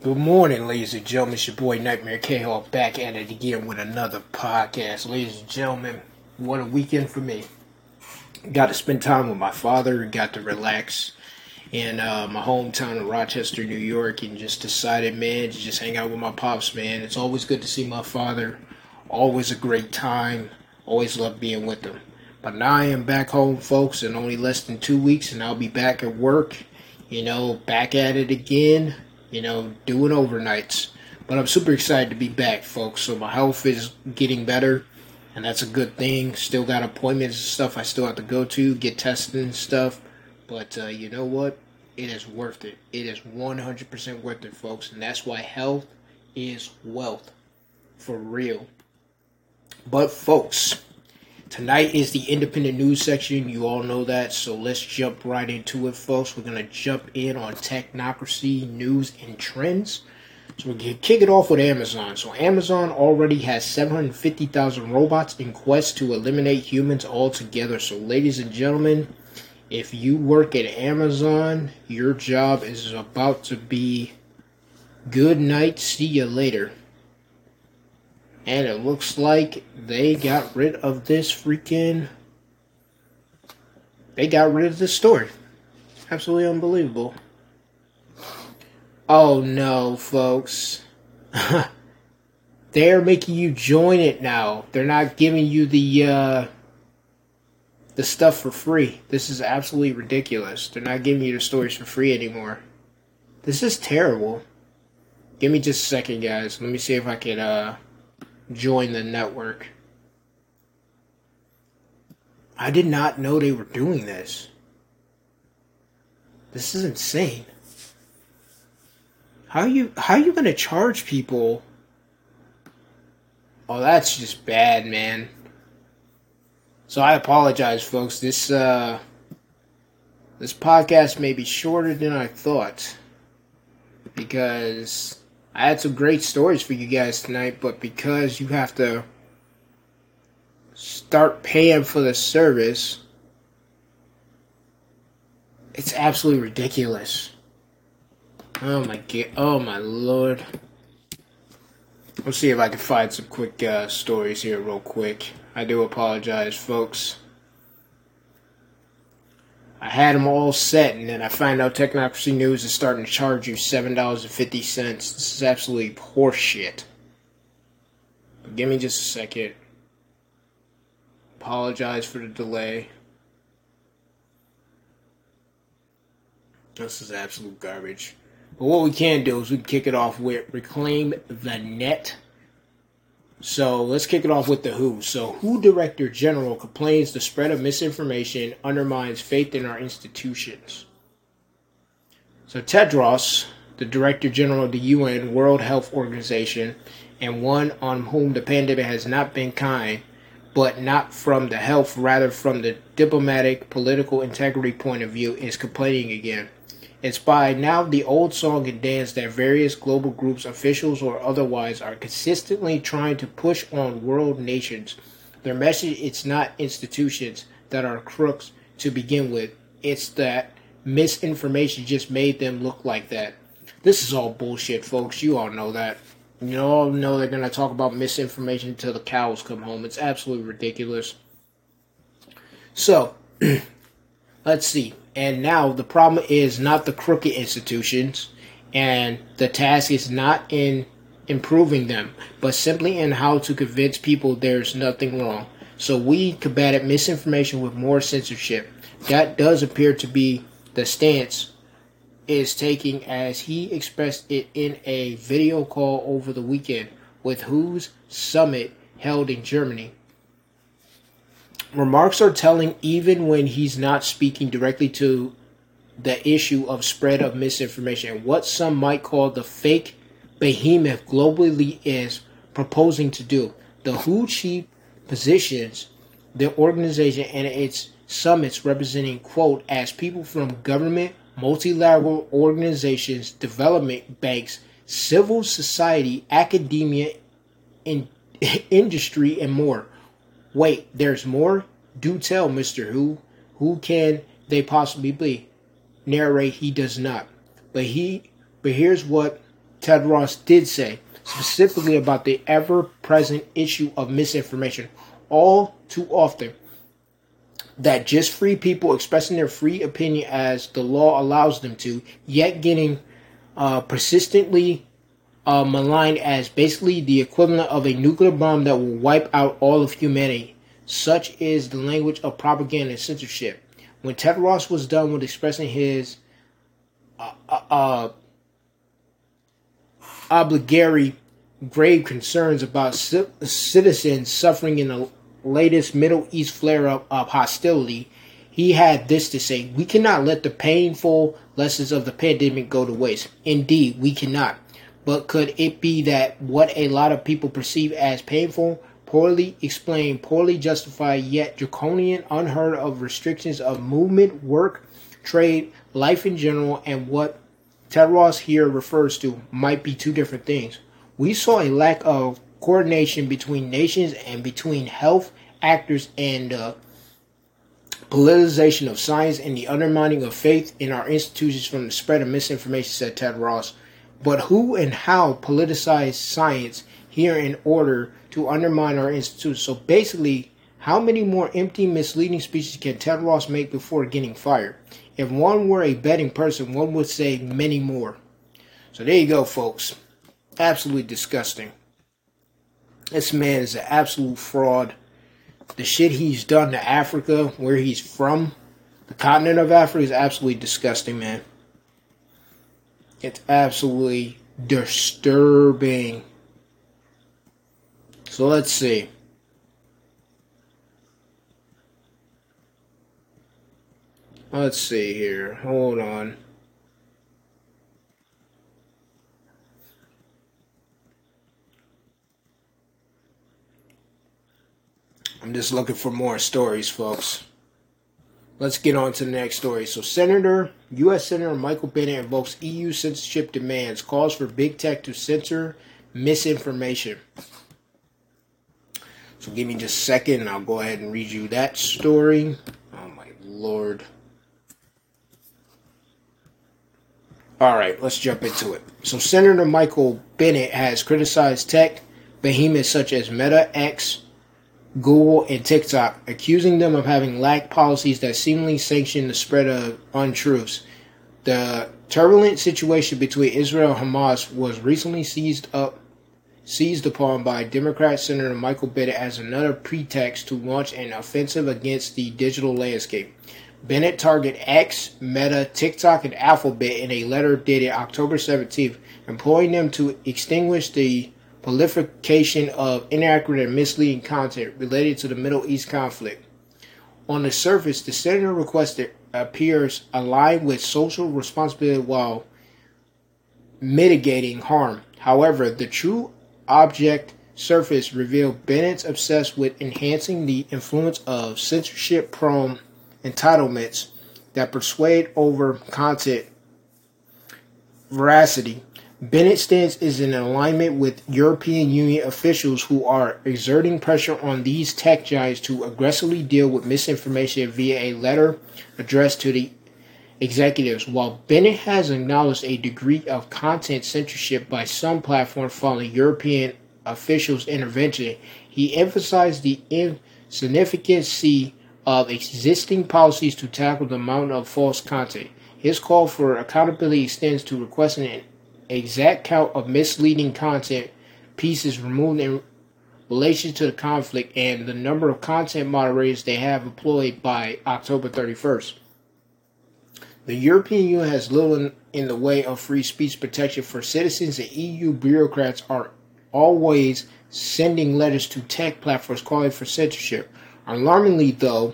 Good morning, ladies and gentlemen. It's your boy Nightmare K back at it again with another podcast. Ladies and gentlemen, what a weekend for me. Got to spend time with my father, got to relax in uh, my hometown of Rochester, New York, and just decided, man, to just hang out with my pops, man. It's always good to see my father. Always a great time. Always love being with him. But now I am back home, folks, in only less than two weeks, and I'll be back at work, you know, back at it again you know, doing overnights. But I'm super excited to be back, folks. So my health is getting better, and that's a good thing. Still got appointments and stuff I still have to go to, get tested and stuff. But uh, you know what? It is worth it. It is 100% worth it, folks. And that's why health is wealth. For real. But, folks, Tonight is the independent news section. You all know that. So let's jump right into it, folks. We're going to jump in on technocracy, news, and trends. So we're going to kick it off with Amazon. So Amazon already has 750,000 robots in quest to eliminate humans altogether. So, ladies and gentlemen, if you work at Amazon, your job is about to be good night. See you later and it looks like they got rid of this freaking. They got rid of this story. Absolutely unbelievable. Oh no, folks. They're making you join it now. They're not giving you the uh, the stuff for free. This is absolutely ridiculous. They're not giving you the stories for free anymore. This is terrible. Give me just a second, guys. Let me see if I can uh join the network. I did not know they were doing this. This is insane. How you how you gonna charge people? Oh, that's just bad, man. So I apologize, folks. This uh this podcast may be shorter than I thought because I had some great stories for you guys tonight, but because you have to start paying for the service, it's absolutely ridiculous. Oh my god! Oh my lord! Let's see if I can find some quick uh, stories here, real quick. I do apologize, folks. I had them all set, and then I find out Technocracy News is starting to charge you seven dollars and fifty cents. This is absolutely horseshit. But give me just a second. Apologize for the delay. This is absolute garbage. But what we can do is we can kick it off with Reclaim the Net so let's kick it off with the WHO. So, WHO Director General complains the spread of misinformation undermines faith in our institutions. So, Tedros, the Director General of the UN World Health Organization, and one on whom the pandemic has not been kind, but not from the health, rather from the diplomatic, political integrity point of view, is complaining again. It's by now the old song and dance that various global groups, officials or otherwise, are consistently trying to push on world nations. Their message it's not institutions that are crooks to begin with. It's that misinformation just made them look like that. This is all bullshit, folks. You all know that. You all know they're going to talk about misinformation until the cows come home. It's absolutely ridiculous. So, let's see. And now the problem is not the crooked institutions, and the task is not in improving them, but simply in how to convince people there's nothing wrong. So we combated misinformation with more censorship. That does appear to be the stance is taking as he expressed it in a video call over the weekend with WHO's summit held in Germany. Remarks are telling even when he's not speaking directly to the issue of spread of misinformation. What some might call the fake behemoth globally is proposing to do. The WHO chief positions the organization and its summits representing, quote, as people from government, multilateral organizations, development banks, civil society, academia, in, industry, and more. Wait, there's more? Do tell, Mr. Who. Who can they possibly be? Narrate he does not. But he but here's what Tedros did say, specifically about the ever present issue of misinformation. All too often, that just free people expressing their free opinion as the law allows them to, yet getting uh, persistently uh, maligned as basically the equivalent of a nuclear bomb that will wipe out all of humanity. Such is the language of propaganda and censorship. When Tedros was done with expressing his uh, uh, uh obligatory grave concerns about c- citizens suffering in the latest Middle East flare up of hostility, he had this to say We cannot let the painful lessons of the pandemic go to waste. Indeed, we cannot. But could it be that what a lot of people perceive as painful, poorly explained, poorly justified, yet draconian, unheard of restrictions of movement, work, trade, life in general, and what Tedros here refers to might be two different things? We saw a lack of coordination between nations and between health actors and uh, politicization of science and the undermining of faith in our institutions from the spread of misinformation, said Tedros. But who and how politicize science here in order to undermine our institutions? So basically, how many more empty, misleading speeches can Tedros make before getting fired? If one were a betting person, one would say many more. So there you go, folks. Absolutely disgusting. This man is an absolute fraud. The shit he's done to Africa, where he's from, the continent of Africa, is absolutely disgusting, man. It's absolutely disturbing. So let's see. Let's see here. Hold on. I'm just looking for more stories, folks. Let's get on to the next story. So, Senator, U.S. Senator Michael Bennet invokes EU censorship demands, calls for big tech to censor misinformation. So, give me just a second, and I'll go ahead and read you that story. Oh my lord. All right, let's jump into it. So, Senator Michael Bennet has criticized tech behemoths such as Meta X Google, and TikTok, accusing them of having lacked policies that seemingly sanction the spread of untruths. The turbulent situation between Israel and Hamas was recently seized up seized upon by Democrat Senator Michael Bennet as another pretext to launch an offensive against the digital landscape. Bennet targeted X, Meta, TikTok, and Alphabet in a letter dated October 17th, employing them to extinguish the proliferation of inaccurate and misleading content related to the Middle East conflict. On the surface, the senator requested appears aligned with social responsibility while mitigating harm. However, the true object surface revealed Bennet's obsessed with enhancing the influence of censorship prone entitlements that persuade over content veracity Bennet's stance is in alignment with European Union officials who are exerting pressure on these tech giants to aggressively deal with misinformation via a letter addressed to the executives. While Bennet has acknowledged a degree of content censorship by some platforms following European officials' intervention, he emphasized the insignificance of existing policies to tackle the mountain of false content. His call for accountability extends to requesting an exact count of misleading content pieces removed in relation to the conflict and the number of content moderators they have employed by October 31st. The European Union has little in, in, the way of free speech protection for citizens, and EU bureaucrats are always sending letters to tech platforms calling for censorship. Alarmingly, though,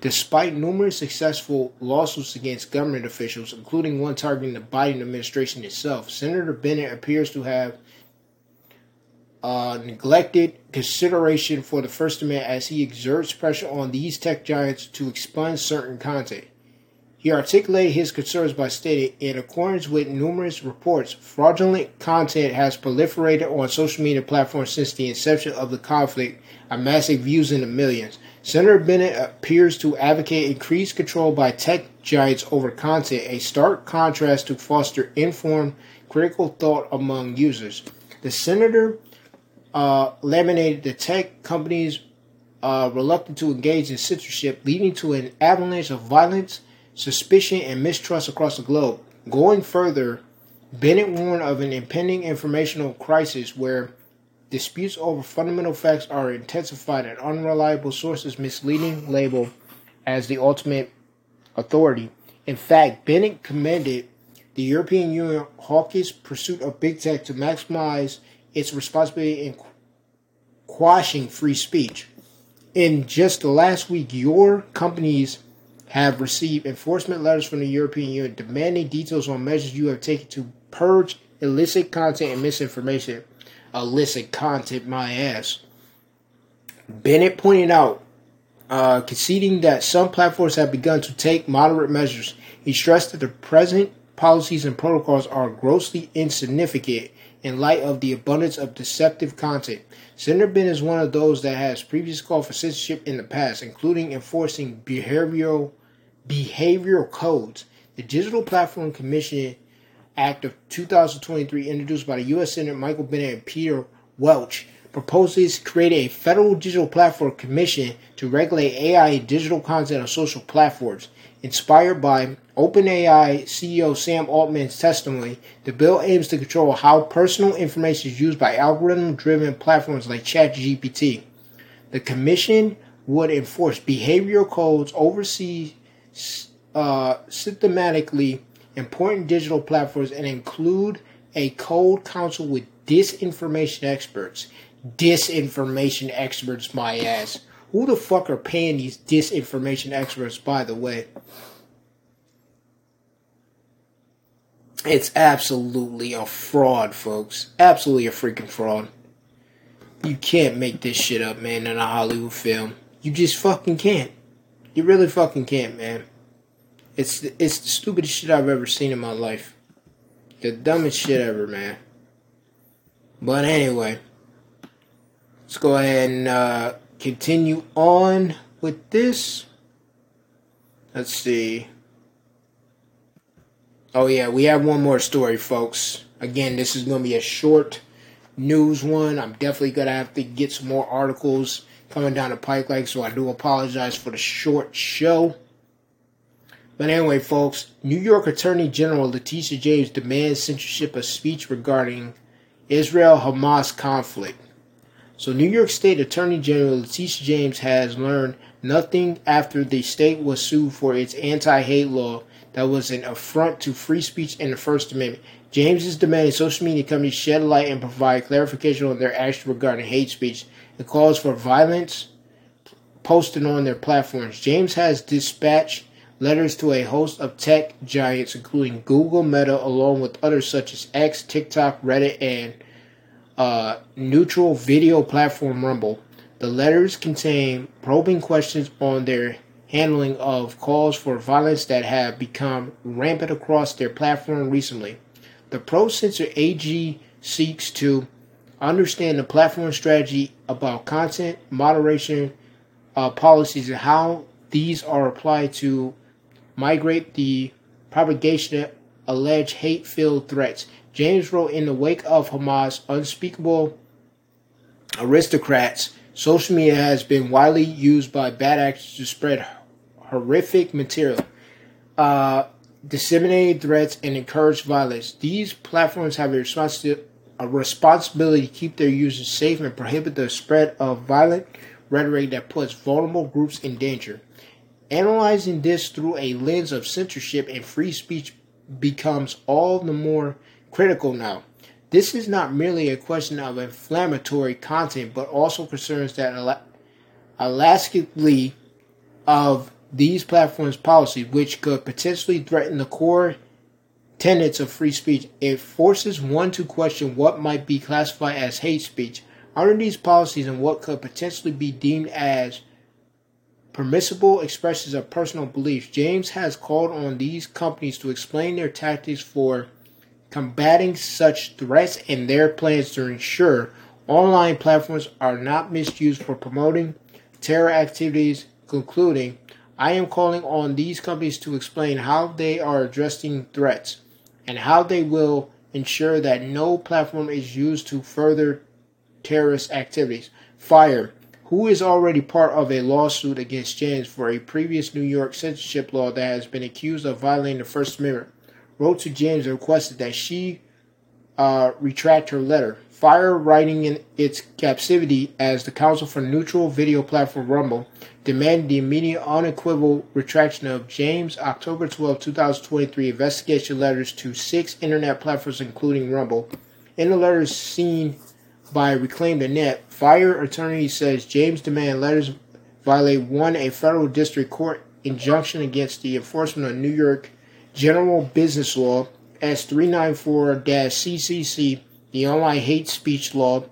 Despite numerous successful lawsuits against government officials, including one targeting the Biden administration itself, Senator Bennet appears to have uh, neglected consideration for the First Amendment as he exerts pressure on these tech giants to expunge certain content. He articulated his concerns by stating, in accordance with numerous reports, fraudulent content has proliferated on social media platforms since the inception of the conflict, amassing views in the millions. Senator Bennet appears to advocate increased control by tech giants over content, a stark contrast to foster informed critical thought among users. The senator uh, laminated the tech companies uh, reluctant to engage in censorship, leading to an avalanche of violence, suspicion, and mistrust across the globe. Going further, Bennet warned of an impending informational crisis where disputes over fundamental facts are intensified and unreliable sources misleading label as the ultimate authority. In fact, Bennet commended the European Union hawkish pursuit of big tech to maximize its responsibility in quashing free speech. In just the last week, your companies have received enforcement letters from the European Union demanding details on measures you have taken to purge illicit content and misinformation. Illicit content, my ass. Bennet pointed out, uh, conceding that some platforms have begun to take moderate measures. He stressed that the present policies and protocols are grossly insignificant in light of the abundance of deceptive content. Senator Bennet is one of those that has previously called for censorship in the past, including enforcing behavioral behavioral codes. The Digital Platform Commission Act of 2023, introduced by the U.S. Senator Michael Bennet and Peter Welch, proposes creating a federal digital platform commission to regulate AI and digital content on social platforms. Inspired by OpenAI CEO Sam Altman's testimony, the bill aims to control how personal information is used by algorithm driven platforms like ChatGPT. The commission would enforce behavioral codes, oversee uh, systematically important digital platforms, and include a code council with disinformation experts. Disinformation experts, my ass. Who the fuck are paying these disinformation experts, by the way? It's absolutely a fraud, folks. Absolutely a freaking fraud. You can't make this shit up, man, in a Hollywood film. You just fucking can't. You really fucking can't, man. It's it's the stupidest shit I've ever seen in my life. The dumbest shit ever, man. But anyway, let's go ahead and uh, continue on with this. Let's see. Oh, yeah, we have one more story, folks. Again, this is going to be a short news one. I'm definitely going to have to get some more articles coming down the pike, pipeline, so I do apologize for the short show. But anyway, folks, New York Attorney General Letitia James demands censorship of speech regarding Israel Hamas conflict. So, New York State Attorney General Letitia James has learned nothing after the state was sued for its anti hate law that was an affront to free speech and the First Amendment. James is demanding social media companies shed light and provide clarification on their actions regarding hate speech and calls for violence posted on their platforms. James has dispatched letters to a host of tech giants, including Google, Meta, along with others such as X, TikTok, Reddit, and uh, neutral video platform Rumble. The letters contain probing questions on their handling of calls for violence that have become rampant across their platform recently. The Pro Censor AG seeks to understand the platform strategy about content moderation uh, policies and how these are applied to migrate the propagation of alleged hate filled threats. James wrote in the wake of Hamas' unspeakable aristocrats, social media has been widely used by bad actors to spread horrific material, uh, disseminate threats, and encourage violence. These platforms have a, a responsibility to keep their users safe and prohibit the spread of violent rhetoric that puts vulnerable groups in danger. Analyzing this through a lens of censorship and free speech becomes all the more critical now. This is not merely a question of inflammatory content, but also concerns that elastically of these platforms' policy, which could potentially threaten the core tenets of free speech. It forces one to question what might be classified as hate speech under these policies and what could potentially be deemed as permissible expressions of personal beliefs. James has called on these companies to explain their tactics for combating such threats and their plans to ensure online platforms are not misused for promoting terror activities, concluding I am calling on these companies to explain how they are addressing threats and how they will ensure that no platform is used to further terrorist activities. Fire, who is already part of a lawsuit against James for a previous New York censorship law that has been accused of violating the First Amendment, wrote to James and requested that she uh, retract her letter. Fire, writing in its captivity as the counsel for neutral video platform Rumble, demanded the immediate, unequivocal retraction of James' October 12, 2023 investigation letters to six internet platforms, including Rumble. In the letters seen by Reclaim the Net, Fire attorney says James' demand letters violate one, a federal district court injunction against the enforcement of New York general business law S394-CCC the online hate speech law.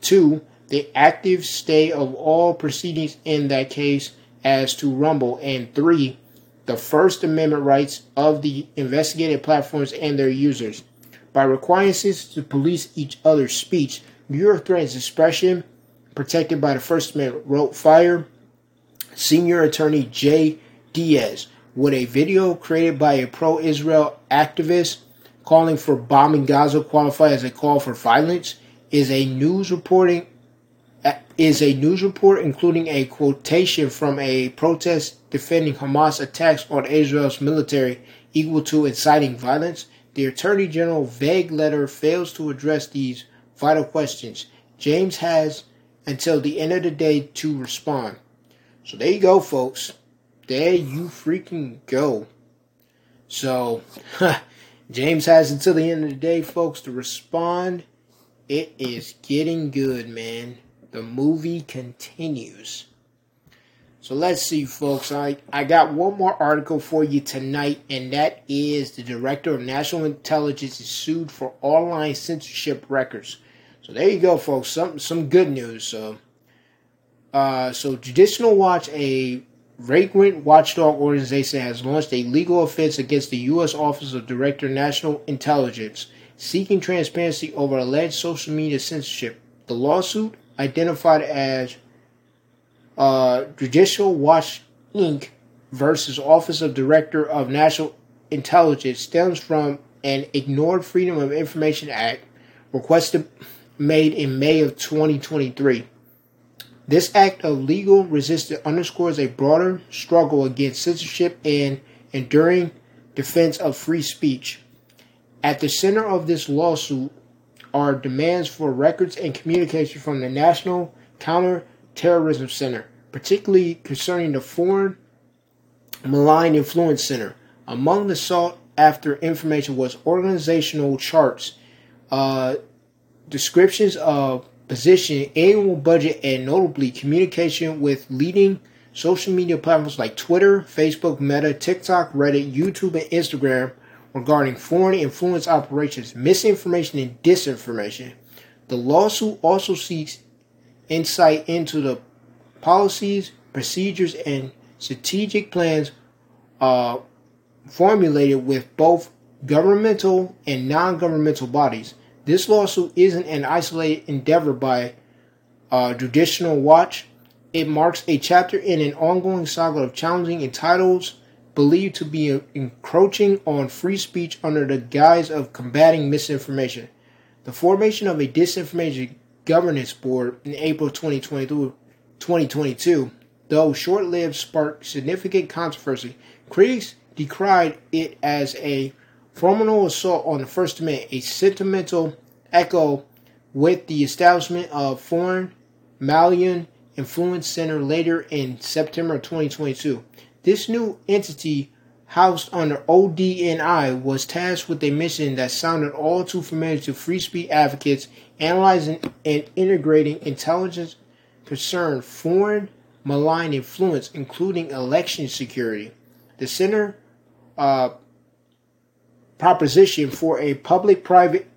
Two, the active stay of all proceedings in that case as to Rumble. And three, the First Amendment rights of the investigated platforms and their users. By requiring citizens to police each other's speech, New expression protected by the First Amendment, wrote Fire senior attorney Jay Diaz. Would a video created by a pro Israel activist calling for bombing Gaza qualify as a call for violence is a news reporting is a news report including a quotation from a protest defending Hamas attacks on Israel's military equal to inciting violence. The Attorney General vague letter fails to address these vital questions. James has until the end of the day to respond. So there you go, folks. There you freaking go. So, James has until the end of the day, folks, to respond. It is getting good, man. The movie continues. So let's see, folks. I, I got one more article for you tonight, and that is the Director of National Intelligence is sued for online censorship records. So there you go, folks. Some some good news. So, uh, so Judicial Watch, a Vagrant Watchdog Organization has launched a legal offense against the U.S. Office of Director of National Intelligence, seeking transparency over alleged social media censorship. The lawsuit, identified as uh, Judicial Watch Inc. versus Office of Director of National Intelligence, stems from an ignored Freedom of Information Act requested made in May of 2023. This act of legal resistance underscores a broader struggle against censorship and enduring defense of free speech. At the center of this lawsuit are demands for records and communication from the National Counterterrorism Center, particularly concerning the Foreign Malign Influence Center. Among the sought after information was organizational charts, uh, descriptions of position, annual budget, and notably communication with leading social media platforms like Twitter, Facebook, Meta, TikTok, Reddit, YouTube, and Instagram regarding foreign influence operations, misinformation, and disinformation. The lawsuit also seeks insight into the policies, procedures, and strategic plans uh, formulated with both governmental and non governmental bodies this lawsuit isn't an isolated endeavor by uh, Judicial Watch. It marks a chapter in an ongoing saga of challenging entitles believed to be encroaching on free speech under the guise of combating misinformation. The formation of a disinformation governance board in April 2022, though short lived, sparked significant controversy. Critics decried it as a Formal assault on the First Amendment, a sentimental echo with the establishment of Foreign Malign Influence Center later in September 2022. This new entity, housed under ODNI, was tasked with a mission that sounded all too familiar to free speech advocates, analyzing and integrating intelligence concern foreign malign influence, including election security. The center uh, proposition for a public private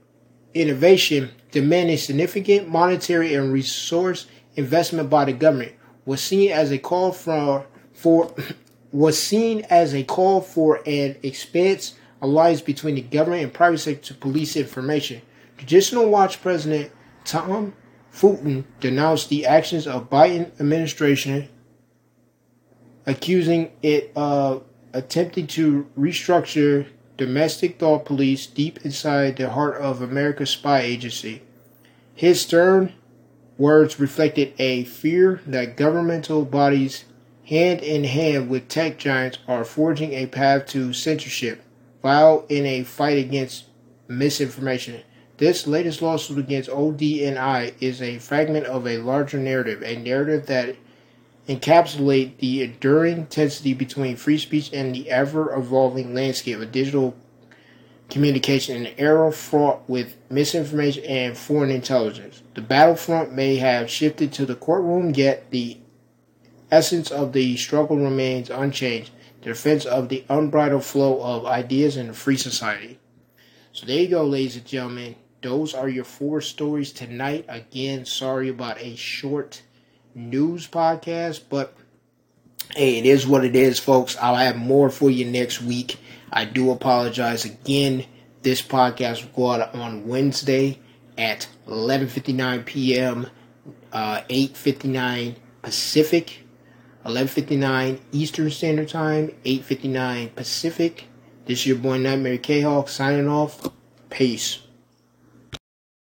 innovation demanding significant monetary and resource investment by the government was seen as a call for for was seen as a call for an expanse alliance between the government and private sector to police information. Traditional Watch President Tom Fitton denounced the actions of Biden administration, accusing it of attempting to restructure domestic thought police deep inside the heart of America's spy agency. His stern words reflected a fear that governmental bodies, hand in hand with tech giants, are forging a path to censorship while in a fight against misinformation. This latest lawsuit against ODNI is a fragment of a larger narrative, a narrative that encapsulate the enduring tension between free speech and the ever evolving landscape of digital communication in an era fraught with misinformation and foreign intelligence. The battlefront may have shifted to the courtroom, yet the essence of the struggle remains unchanged the defense of the unbridled flow of ideas in a free society. So there you go, ladies and gentlemen. Those are your four stories tonight. Again, sorry about a short news podcast, but hey, it is what it is, folks. I'll have more for you next week. I do apologize again. This podcast will go out on Wednesday at 11:59 p.m., uh, 8:59 Pacific, 11:59 Eastern Standard Time, 8:59 Pacific. This is your boy Nightmare K Hawk signing off. Peace.